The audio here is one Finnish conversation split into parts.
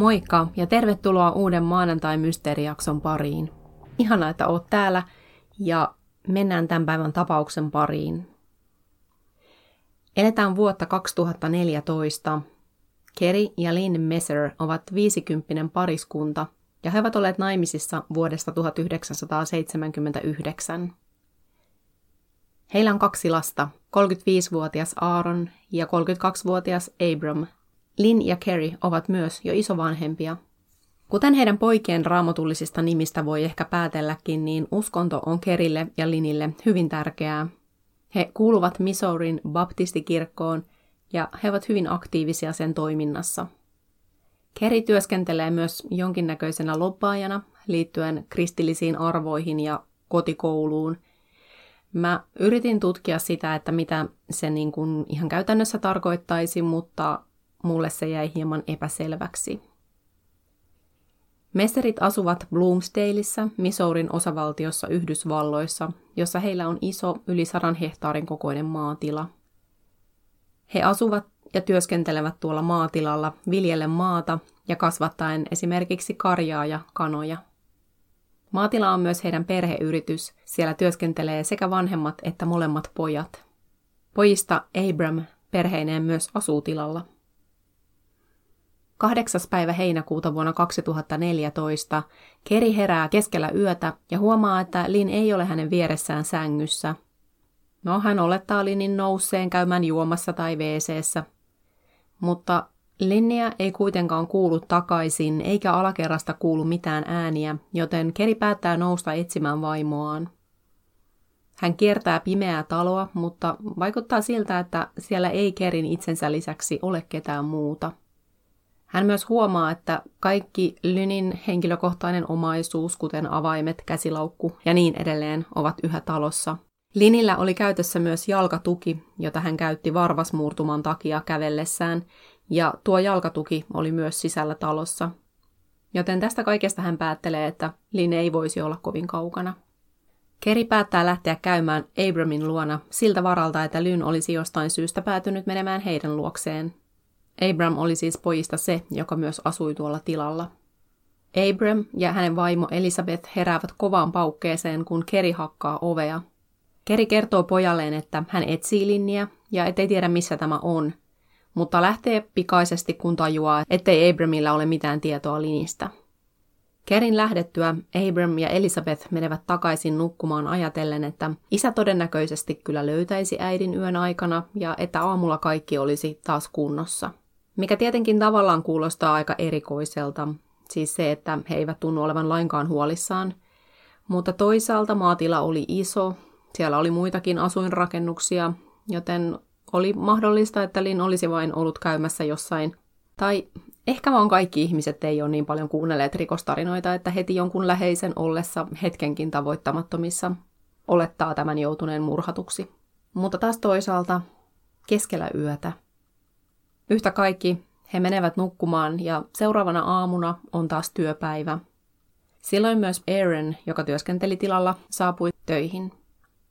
Moikka ja tervetuloa uuden maanantai-mysteerijakson pariin. Ihana, että oot täällä ja mennään tämän päivän tapauksen pariin. Eletään vuotta 2014. Keri ja Lynn Messer ovat viisikymppinen pariskunta ja he ovat olleet naimisissa vuodesta 1979. Heillä on kaksi lasta, 35-vuotias Aaron ja 32-vuotias Abram. Lynn ja Kerry ovat myös jo isovanhempia. Kuten heidän poikien raamotullisista nimistä voi ehkä päätelläkin, niin uskonto on Kerille ja Linille hyvin tärkeää. He kuuluvat Missourin baptistikirkkoon ja he ovat hyvin aktiivisia sen toiminnassa. Kerry työskentelee myös jonkinnäköisenä lobbaajana liittyen kristillisiin arvoihin ja kotikouluun – Mä yritin tutkia sitä, että mitä se niin kuin ihan käytännössä tarkoittaisi, mutta mulle se jäi hieman epäselväksi. Messerit asuvat Bloomsdaleissa, Missourin osavaltiossa Yhdysvalloissa, jossa heillä on iso yli sadan hehtaarin kokoinen maatila. He asuvat ja työskentelevät tuolla maatilalla viljellen maata ja kasvattaen esimerkiksi karjaa ja kanoja. Maatila on myös heidän perheyritys. Siellä työskentelee sekä vanhemmat että molemmat pojat. Pojista Abram perheineen myös asuu tilalla. 8. päivä heinäkuuta vuonna 2014 Keri herää keskellä yötä ja huomaa, että Lin ei ole hänen vieressään sängyssä. No, hän olettaa Linin nousseen käymään juomassa tai wc Mutta Linniä ei kuitenkaan kuulu takaisin, eikä alakerrasta kuulu mitään ääniä, joten Keri päättää nousta etsimään vaimoaan. Hän kiertää pimeää taloa, mutta vaikuttaa siltä, että siellä ei Kerin itsensä lisäksi ole ketään muuta. Hän myös huomaa, että kaikki Lynin henkilökohtainen omaisuus, kuten avaimet, käsilaukku ja niin edelleen, ovat yhä talossa. Linillä oli käytössä myös jalkatuki, jota hän käytti varvasmurtuman takia kävellessään, ja tuo jalkatuki oli myös sisällä talossa. Joten tästä kaikesta hän päättelee, että Lin ei voisi olla kovin kaukana. Keri päättää lähteä käymään Abramin luona siltä varalta, että Lyn olisi jostain syystä päätynyt menemään heidän luokseen. Abram oli siis pojista se, joka myös asui tuolla tilalla. Abram ja hänen vaimo Elisabeth heräävät kovaan paukkeeseen, kun Keri hakkaa ovea. Keri kertoo pojalleen, että hän etsii linniä ja ettei tiedä missä tämä on, mutta lähtee pikaisesti, kun tajuaa, ettei Abramilla ole mitään tietoa Linistä. Kerin lähdettyä Abram ja Elisabeth menevät takaisin nukkumaan ajatellen, että isä todennäköisesti kyllä löytäisi äidin yön aikana ja että aamulla kaikki olisi taas kunnossa. Mikä tietenkin tavallaan kuulostaa aika erikoiselta, siis se, että he eivät tunnu olevan lainkaan huolissaan. Mutta toisaalta maatila oli iso, siellä oli muitakin asuinrakennuksia, joten oli mahdollista, että Lin olisi vain ollut käymässä jossain. Tai ehkä vaan kaikki ihmiset ei ole niin paljon kuunnelleet rikostarinoita, että heti jonkun läheisen ollessa hetkenkin tavoittamattomissa olettaa tämän joutuneen murhatuksi. Mutta taas toisaalta keskellä yötä. Yhtä kaikki he menevät nukkumaan ja seuraavana aamuna on taas työpäivä. Silloin myös Aaron, joka työskenteli tilalla, saapui töihin.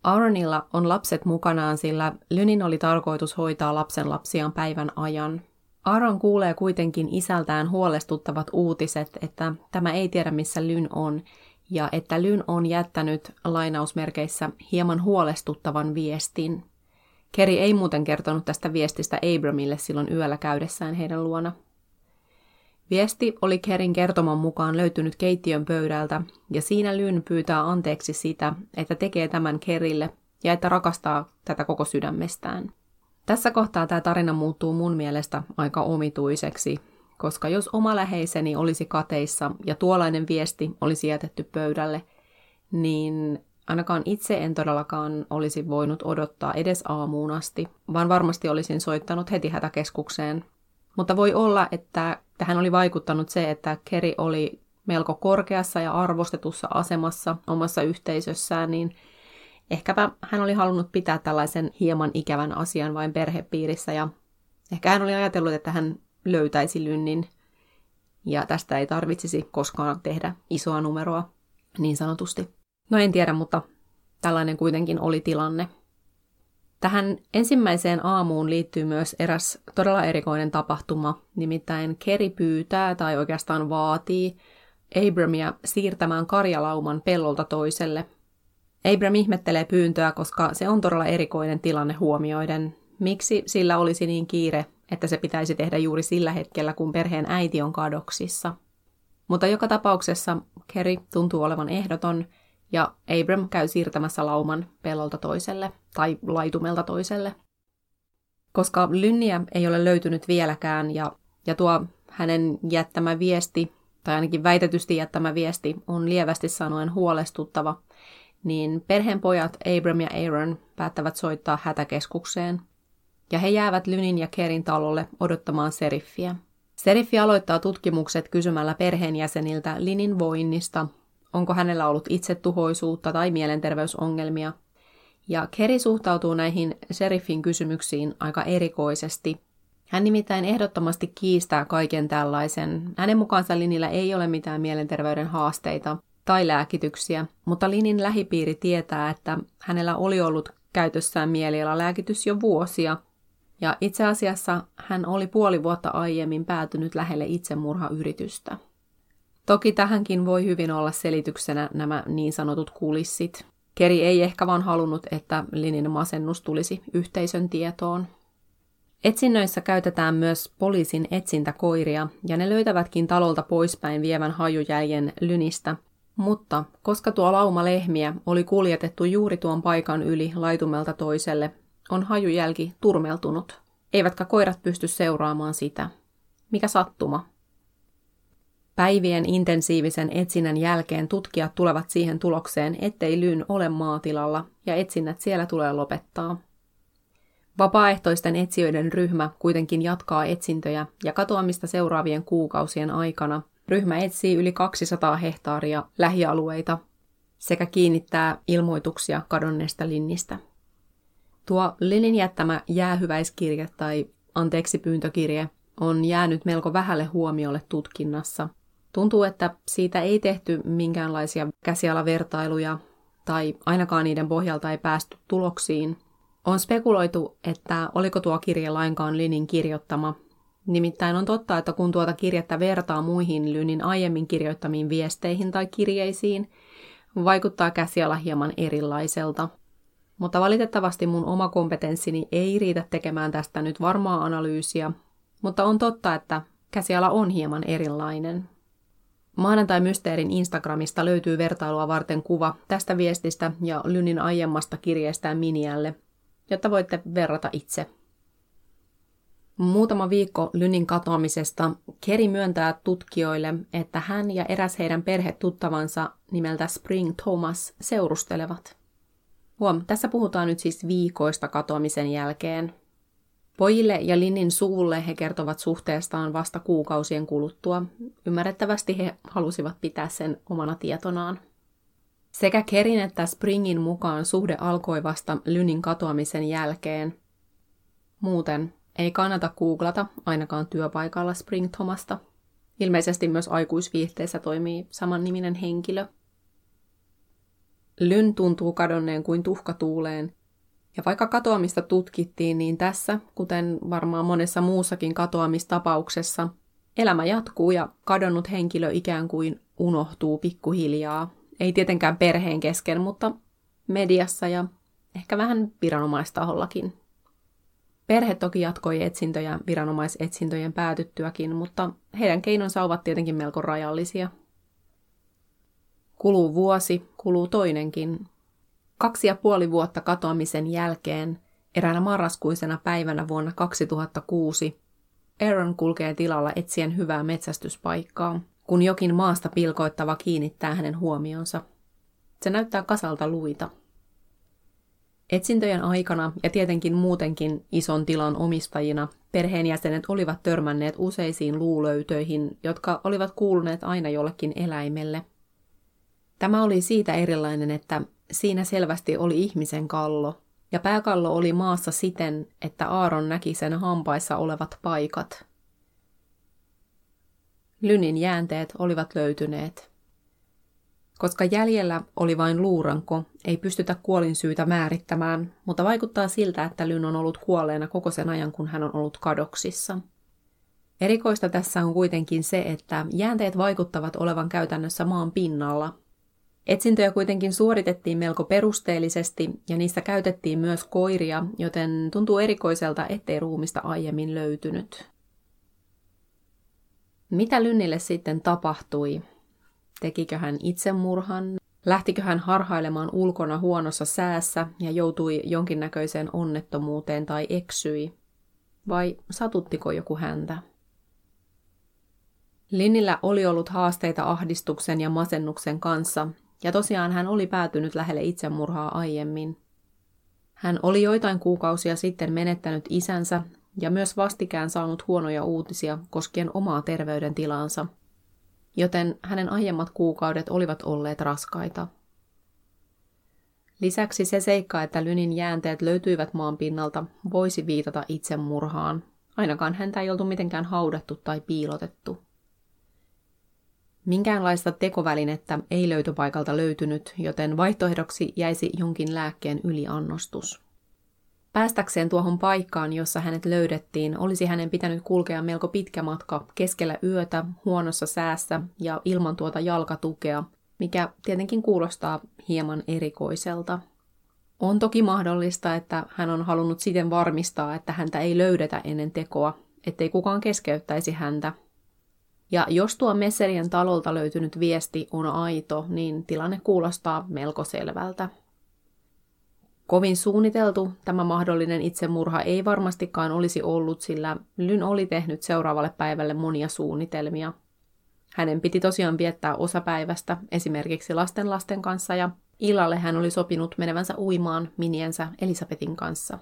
Aaronilla on lapset mukanaan, sillä Lynin oli tarkoitus hoitaa lapsen lapsiaan päivän ajan. Aaron kuulee kuitenkin isältään huolestuttavat uutiset, että tämä ei tiedä missä Lyn on, ja että Lyn on jättänyt lainausmerkeissä hieman huolestuttavan viestin. Keri ei muuten kertonut tästä viestistä Abramille silloin yöllä käydessään heidän luona. Viesti oli Kerin kertoman mukaan löytynyt keittiön pöydältä, ja siinä Lyn pyytää anteeksi sitä, että tekee tämän Kerille ja että rakastaa tätä koko sydämestään. Tässä kohtaa tämä tarina muuttuu mun mielestä aika omituiseksi, koska jos oma läheiseni olisi kateissa ja tuollainen viesti olisi jätetty pöydälle, niin ainakaan itse en todellakaan olisi voinut odottaa edes aamuun asti, vaan varmasti olisin soittanut heti hätäkeskukseen mutta voi olla, että tähän oli vaikuttanut se, että Keri oli melko korkeassa ja arvostetussa asemassa omassa yhteisössään, niin ehkäpä hän oli halunnut pitää tällaisen hieman ikävän asian vain perhepiirissä ja ehkä hän oli ajatellut, että hän löytäisi lynnin ja tästä ei tarvitsisi koskaan tehdä isoa numeroa niin sanotusti. No en tiedä, mutta tällainen kuitenkin oli tilanne. Tähän ensimmäiseen aamuun liittyy myös eräs todella erikoinen tapahtuma, nimittäin Keri pyytää tai oikeastaan vaatii Abramia siirtämään karjalauman pellolta toiselle. Abram ihmettelee pyyntöä, koska se on todella erikoinen tilanne huomioiden. Miksi sillä olisi niin kiire, että se pitäisi tehdä juuri sillä hetkellä, kun perheen äiti on kadoksissa? Mutta joka tapauksessa Keri tuntuu olevan ehdoton ja Abram käy siirtämässä lauman pellolta toiselle tai laitumelta toiselle. Koska Lynniä ei ole löytynyt vieläkään ja, ja tuo hänen jättämä viesti, tai ainakin väitetysti jättämä viesti, on lievästi sanoen huolestuttava, niin perheen pojat Abram ja Aaron päättävät soittaa hätäkeskukseen. Ja he jäävät Lynin ja Kerin talolle odottamaan seriffiä. Seriffi aloittaa tutkimukset kysymällä perheenjäseniltä Linin voinnista onko hänellä ollut itsetuhoisuutta tai mielenterveysongelmia. Ja Keri suhtautuu näihin sheriffin kysymyksiin aika erikoisesti. Hän nimittäin ehdottomasti kiistää kaiken tällaisen. Hänen mukaansa Linillä ei ole mitään mielenterveyden haasteita tai lääkityksiä, mutta Linin lähipiiri tietää, että hänellä oli ollut käytössään mielialalääkitys jo vuosia, ja itse asiassa hän oli puoli vuotta aiemmin päätynyt lähelle itsemurhayritystä. Toki tähänkin voi hyvin olla selityksenä nämä niin sanotut kulissit. Keri ei ehkä vaan halunnut, että Linin masennus tulisi yhteisön tietoon. Etsinnöissä käytetään myös poliisin etsintäkoiria, ja ne löytävätkin talolta poispäin vievän hajujäljen Lynistä, mutta koska tuo lauma lehmiä oli kuljetettu juuri tuon paikan yli laitumelta toiselle, on hajujälki turmeltunut, eivätkä koirat pysty seuraamaan sitä. Mikä sattuma? Päivien intensiivisen etsinnän jälkeen tutkijat tulevat siihen tulokseen, ettei Lyn ole maatilalla ja etsinnät siellä tulee lopettaa. Vapaaehtoisten etsijöiden ryhmä kuitenkin jatkaa etsintöjä ja katoamista seuraavien kuukausien aikana ryhmä etsii yli 200 hehtaaria lähialueita sekä kiinnittää ilmoituksia kadonneesta linnistä. Tuo Linin jättämä jäähyväiskirje tai anteeksi pyyntökirje on jäänyt melko vähälle huomiolle tutkinnassa – Tuntuu, että siitä ei tehty minkäänlaisia käsialavertailuja tai ainakaan niiden pohjalta ei päästy tuloksiin. On spekuloitu, että oliko tuo kirje lainkaan Lynin kirjoittama. Nimittäin on totta, että kun tuota kirjettä vertaa muihin Lynin aiemmin kirjoittamiin viesteihin tai kirjeisiin, vaikuttaa käsiala hieman erilaiselta. Mutta valitettavasti mun oma kompetenssini ei riitä tekemään tästä nyt varmaa analyysiä, mutta on totta, että käsiala on hieman erilainen. Maanantai-mysteerin Instagramista löytyy vertailua varten kuva tästä viestistä ja Lynin aiemmasta kirjeestään Miniälle, jotta voitte verrata itse. Muutama viikko Lynin katoamisesta Keri myöntää tutkijoille, että hän ja eräs heidän perhetuttavansa nimeltä Spring Thomas seurustelevat. Huom, tässä puhutaan nyt siis viikoista katoamisen jälkeen. Pojille ja Linnin suvulle he kertovat suhteestaan vasta kuukausien kuluttua. Ymmärrettävästi he halusivat pitää sen omana tietonaan. Sekä Kerin että Springin mukaan suhde alkoi vasta Lynin katoamisen jälkeen. Muuten ei kannata googlata ainakaan työpaikalla Spring Thomasta. Ilmeisesti myös aikuisviihteessä toimii saman niminen henkilö. Lyn tuntuu kadonneen kuin tuhka tuuleen, ja vaikka katoamista tutkittiin, niin tässä, kuten varmaan monessa muussakin katoamistapauksessa, elämä jatkuu ja kadonnut henkilö ikään kuin unohtuu pikkuhiljaa. Ei tietenkään perheen kesken, mutta mediassa ja ehkä vähän viranomaistahollakin. Perhe toki jatkoi etsintöjä viranomaisetsintöjen päätyttyäkin, mutta heidän keinonsa ovat tietenkin melko rajallisia. Kuluu vuosi, kuluu toinenkin, Kaksi ja puoli vuotta katoamisen jälkeen, eräänä marraskuisena päivänä vuonna 2006, Aaron kulkee tilalla etsien hyvää metsästyspaikkaa, kun jokin maasta pilkoittava kiinnittää hänen huomionsa. Se näyttää kasalta luita. Etsintöjen aikana ja tietenkin muutenkin ison tilan omistajina perheenjäsenet olivat törmänneet useisiin luulöytöihin, jotka olivat kuuluneet aina jollekin eläimelle. Tämä oli siitä erilainen, että Siinä selvästi oli ihmisen kallo, ja pääkallo oli maassa siten, että Aaron näki sen hampaissa olevat paikat. Lynin jäänteet olivat löytyneet. Koska jäljellä oli vain luuranko, ei pystytä kuolinsyytä määrittämään, mutta vaikuttaa siltä, että Lyn on ollut kuolleena koko sen ajan, kun hän on ollut kadoksissa. Erikoista tässä on kuitenkin se, että jäänteet vaikuttavat olevan käytännössä maan pinnalla. Etsintöjä kuitenkin suoritettiin melko perusteellisesti ja niissä käytettiin myös koiria, joten tuntuu erikoiselta, ettei ruumista aiemmin löytynyt. Mitä Lynnille sitten tapahtui? Tekikö hän itsemurhan? Lähtikö hän harhailemaan ulkona huonossa säässä ja joutui jonkinnäköiseen onnettomuuteen tai eksyi? Vai satuttiko joku häntä? Linnillä oli ollut haasteita ahdistuksen ja masennuksen kanssa, ja tosiaan hän oli päätynyt lähelle itsemurhaa aiemmin. Hän oli joitain kuukausia sitten menettänyt isänsä ja myös vastikään saanut huonoja uutisia koskien omaa terveydentilaansa, joten hänen aiemmat kuukaudet olivat olleet raskaita. Lisäksi se seikka, että Lynin jäänteet löytyivät maan pinnalta, voisi viitata itsemurhaan. Ainakaan häntä ei oltu mitenkään haudattu tai piilotettu. Minkäänlaista tekovälinettä ei löytöpaikalta löytynyt, joten vaihtoehdoksi jäisi jonkin lääkkeen yliannostus. Päästäkseen tuohon paikkaan, jossa hänet löydettiin, olisi hänen pitänyt kulkea melko pitkä matka keskellä yötä, huonossa säässä ja ilman tuota jalkatukea, mikä tietenkin kuulostaa hieman erikoiselta. On toki mahdollista, että hän on halunnut siten varmistaa, että häntä ei löydetä ennen tekoa, ettei kukaan keskeyttäisi häntä. Ja jos tuo Messerien talolta löytynyt viesti on aito, niin tilanne kuulostaa melko selvältä. Kovin suunniteltu tämä mahdollinen itsemurha ei varmastikaan olisi ollut, sillä Lyn oli tehnyt seuraavalle päivälle monia suunnitelmia. Hänen piti tosiaan viettää osapäivästä esimerkiksi lasten lasten kanssa ja illalle hän oli sopinut menevänsä uimaan miniensä Elisabetin kanssa.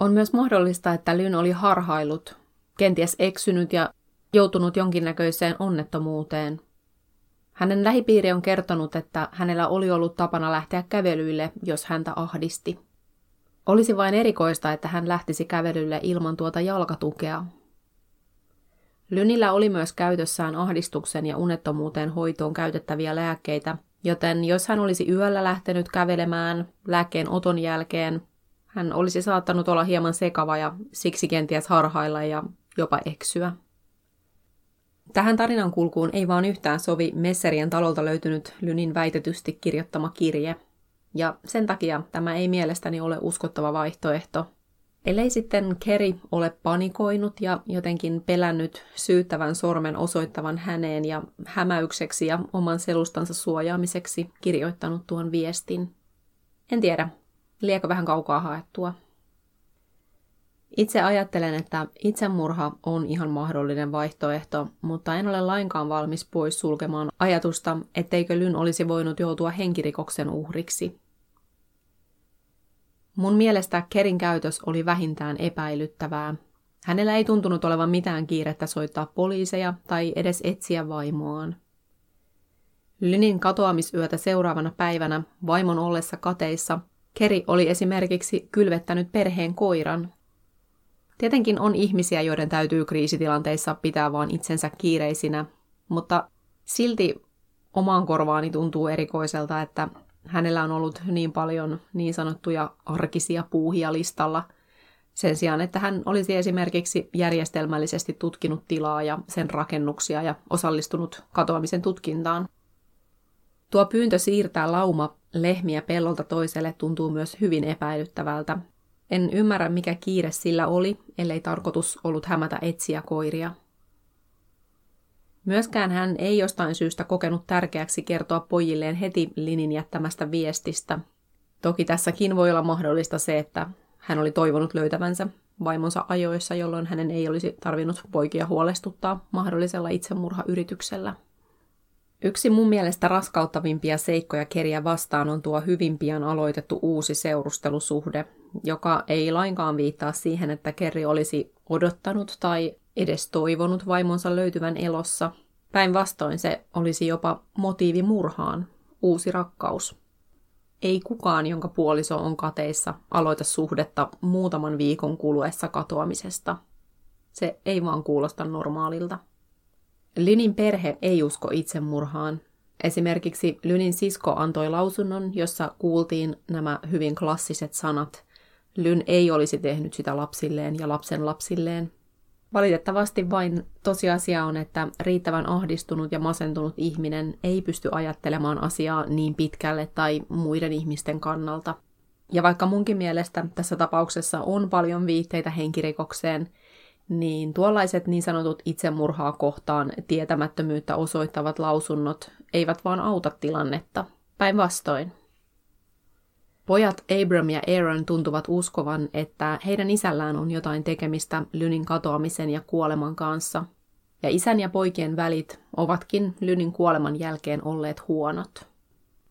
On myös mahdollista, että Lyn oli harhailut, kenties eksynyt ja joutunut jonkinnäköiseen onnettomuuteen, hänen lähipiiri on kertonut, että hänellä oli ollut tapana lähteä kävelyille, jos häntä ahdisti. Olisi vain erikoista, että hän lähtisi kävelylle ilman tuota jalkatukea. Lynillä oli myös käytössään ahdistuksen ja unettomuuteen hoitoon käytettäviä lääkkeitä, joten jos hän olisi yöllä lähtenyt kävelemään lääkkeen oton jälkeen, hän olisi saattanut olla hieman sekava ja siksi kenties harhailla ja jopa eksyä. Tähän tarinan kulkuun ei vaan yhtään sovi Messerien talolta löytynyt Lynin väitetysti kirjoittama kirje, ja sen takia tämä ei mielestäni ole uskottava vaihtoehto. Ellei sitten Keri ole panikoinut ja jotenkin pelännyt syyttävän sormen osoittavan häneen ja hämäykseksi ja oman selustansa suojaamiseksi kirjoittanut tuon viestin. En tiedä, liekö vähän kaukaa haettua. Itse ajattelen, että itsemurha on ihan mahdollinen vaihtoehto, mutta en ole lainkaan valmis pois sulkemaan ajatusta, etteikö Lyn olisi voinut joutua henkirikoksen uhriksi. Mun mielestä Kerin käytös oli vähintään epäilyttävää. Hänellä ei tuntunut olevan mitään kiirettä soittaa poliiseja tai edes etsiä vaimoaan. Lynin katoamisyötä seuraavana päivänä vaimon ollessa kateissa Keri oli esimerkiksi kylvettänyt perheen koiran, Tietenkin on ihmisiä, joiden täytyy kriisitilanteissa pitää vaan itsensä kiireisinä, mutta silti omaan korvaani tuntuu erikoiselta, että hänellä on ollut niin paljon niin sanottuja arkisia puuhia listalla, sen sijaan, että hän olisi esimerkiksi järjestelmällisesti tutkinut tilaa ja sen rakennuksia ja osallistunut katoamisen tutkintaan. Tuo pyyntö siirtää lauma lehmiä pellolta toiselle tuntuu myös hyvin epäilyttävältä, en ymmärrä, mikä kiire sillä oli, ellei tarkoitus ollut hämätä etsiä koiria. Myöskään hän ei jostain syystä kokenut tärkeäksi kertoa pojilleen heti Linin jättämästä viestistä. Toki tässäkin voi olla mahdollista se, että hän oli toivonut löytävänsä vaimonsa ajoissa, jolloin hänen ei olisi tarvinnut poikia huolestuttaa mahdollisella itsemurhayrityksellä. Yksi mun mielestä raskauttavimpia seikkoja Keriä vastaan on tuo hyvin pian aloitettu uusi seurustelusuhde, joka ei lainkaan viittaa siihen, että Kerri olisi odottanut tai edes toivonut vaimonsa löytyvän elossa. Päinvastoin se olisi jopa motiivi murhaan, uusi rakkaus. Ei kukaan, jonka puoliso on kateissa, aloita suhdetta muutaman viikon kuluessa katoamisesta. Se ei vaan kuulosta normaalilta. Linin perhe ei usko itsemurhaan. Esimerkiksi Lynin sisko antoi lausunnon, jossa kuultiin nämä hyvin klassiset sanat. Lyn ei olisi tehnyt sitä lapsilleen ja lapsen lapsilleen. Valitettavasti vain tosiasia on, että riittävän ahdistunut ja masentunut ihminen ei pysty ajattelemaan asiaa niin pitkälle tai muiden ihmisten kannalta. Ja vaikka munkin mielestä tässä tapauksessa on paljon viitteitä henkirikokseen, niin tuollaiset niin sanotut itsemurhaa kohtaan tietämättömyyttä osoittavat lausunnot eivät vaan auta tilannetta. Päinvastoin. Pojat Abram ja Aaron tuntuvat uskovan, että heidän isällään on jotain tekemistä Lynin katoamisen ja kuoleman kanssa, ja isän ja poikien välit ovatkin Lynin kuoleman jälkeen olleet huonot.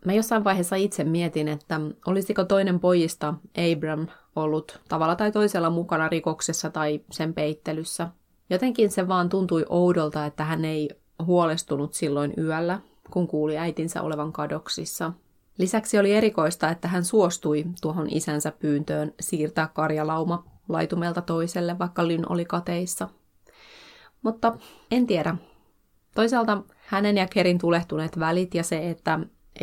Mä jossain vaiheessa itse mietin, että olisiko toinen pojista, Abram, ollut tavalla tai toisella mukana rikoksessa tai sen peittelyssä. Jotenkin se vaan tuntui oudolta, että hän ei huolestunut silloin yöllä, kun kuuli äitinsä olevan kadoksissa. Lisäksi oli erikoista, että hän suostui tuohon isänsä pyyntöön siirtää karjalauma laitumelta toiselle, vaikka Lyn oli kateissa. Mutta en tiedä. Toisaalta hänen ja Kerin tulehtuneet välit ja se, että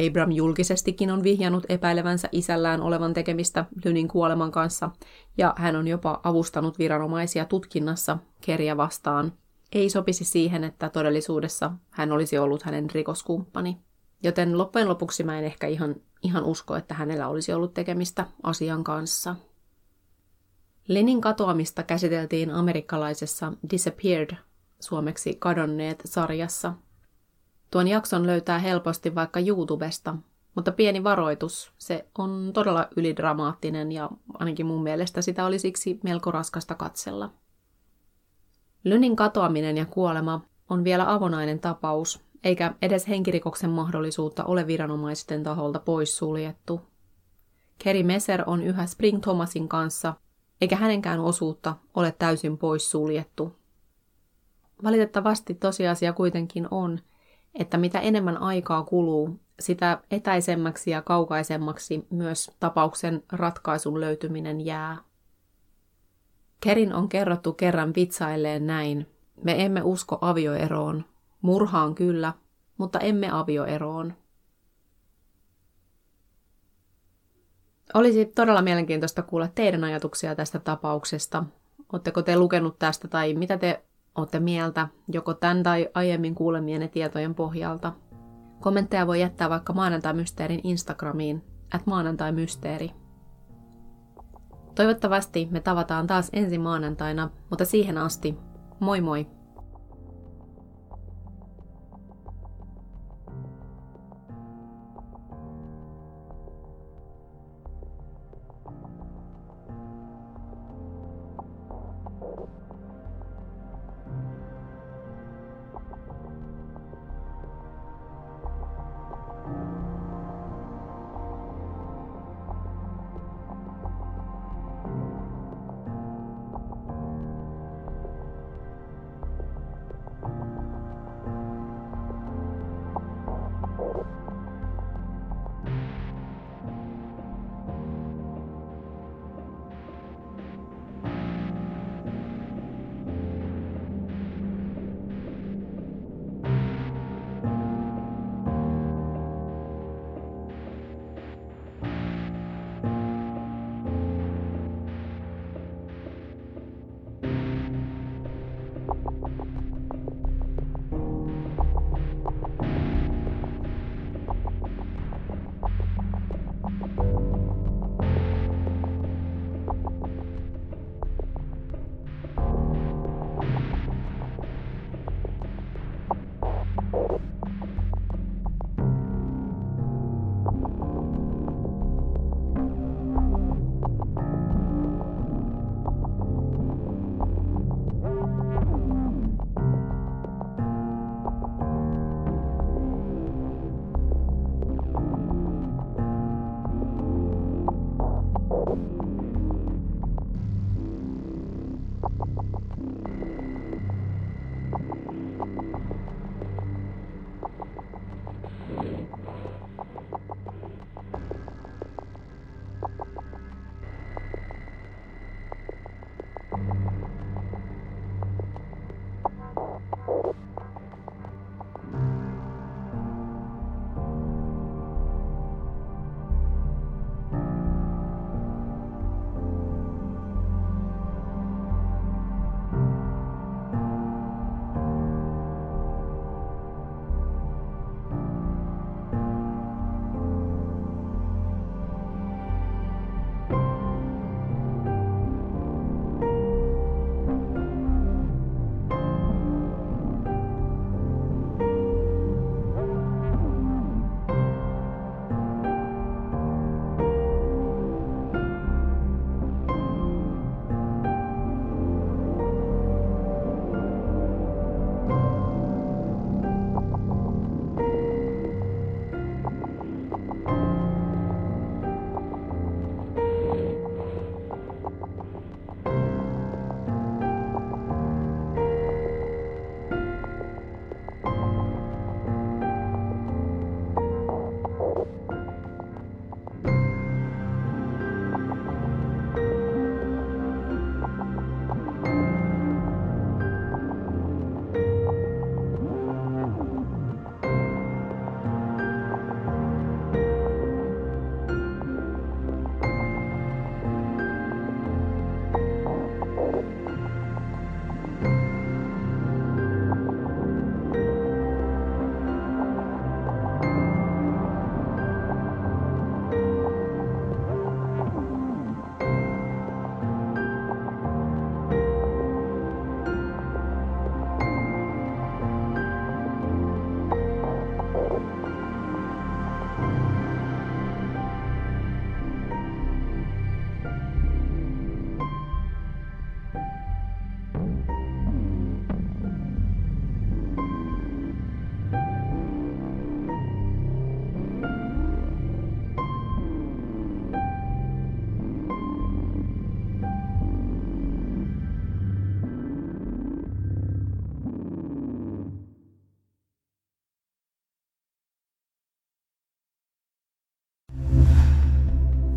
Abram julkisestikin on vihjannut epäilevänsä isällään olevan tekemistä Lynin kuoleman kanssa, ja hän on jopa avustanut viranomaisia tutkinnassa Keriä vastaan. Ei sopisi siihen, että todellisuudessa hän olisi ollut hänen rikoskumppani. Joten loppujen lopuksi mä en ehkä ihan, ihan usko, että hänellä olisi ollut tekemistä asian kanssa. Lenin katoamista käsiteltiin amerikkalaisessa Disappeared, suomeksi kadonneet sarjassa – Tuon jakson löytää helposti vaikka YouTubesta, mutta pieni varoitus, se on todella ylidramaattinen ja ainakin mun mielestä sitä oli siksi melko raskasta katsella. Lynin katoaminen ja kuolema on vielä avonainen tapaus, eikä edes henkirikoksen mahdollisuutta ole viranomaisten taholta poissuljettu. Kerry Messer on yhä Spring Thomasin kanssa, eikä hänenkään osuutta ole täysin poissuljettu. Valitettavasti tosiasia kuitenkin on, että mitä enemmän aikaa kuluu, sitä etäisemmäksi ja kaukaisemmaksi myös tapauksen ratkaisun löytyminen jää. Kerin on kerrottu kerran vitsailleen näin. Me emme usko avioeroon. Murhaan kyllä, mutta emme avioeroon. Olisi todella mielenkiintoista kuulla teidän ajatuksia tästä tapauksesta. Oletteko te lukenut tästä tai mitä te olette mieltä, joko tämän tai aiemmin kuulemienne tietojen pohjalta. Kommentteja voi jättää vaikka maanantai-mysteerin Instagramiin, at maanantai-mysteeri. Toivottavasti me tavataan taas ensi maanantaina, mutta siihen asti, moi moi!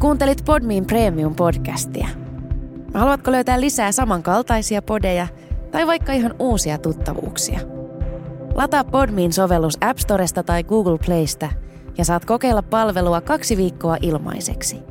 Kuuntelit Podmin Premium-podcastia. Haluatko löytää lisää samankaltaisia podeja tai vaikka ihan uusia tuttavuuksia? Lataa Podmin sovellus App Storesta tai Google Playsta ja saat kokeilla palvelua kaksi viikkoa ilmaiseksi –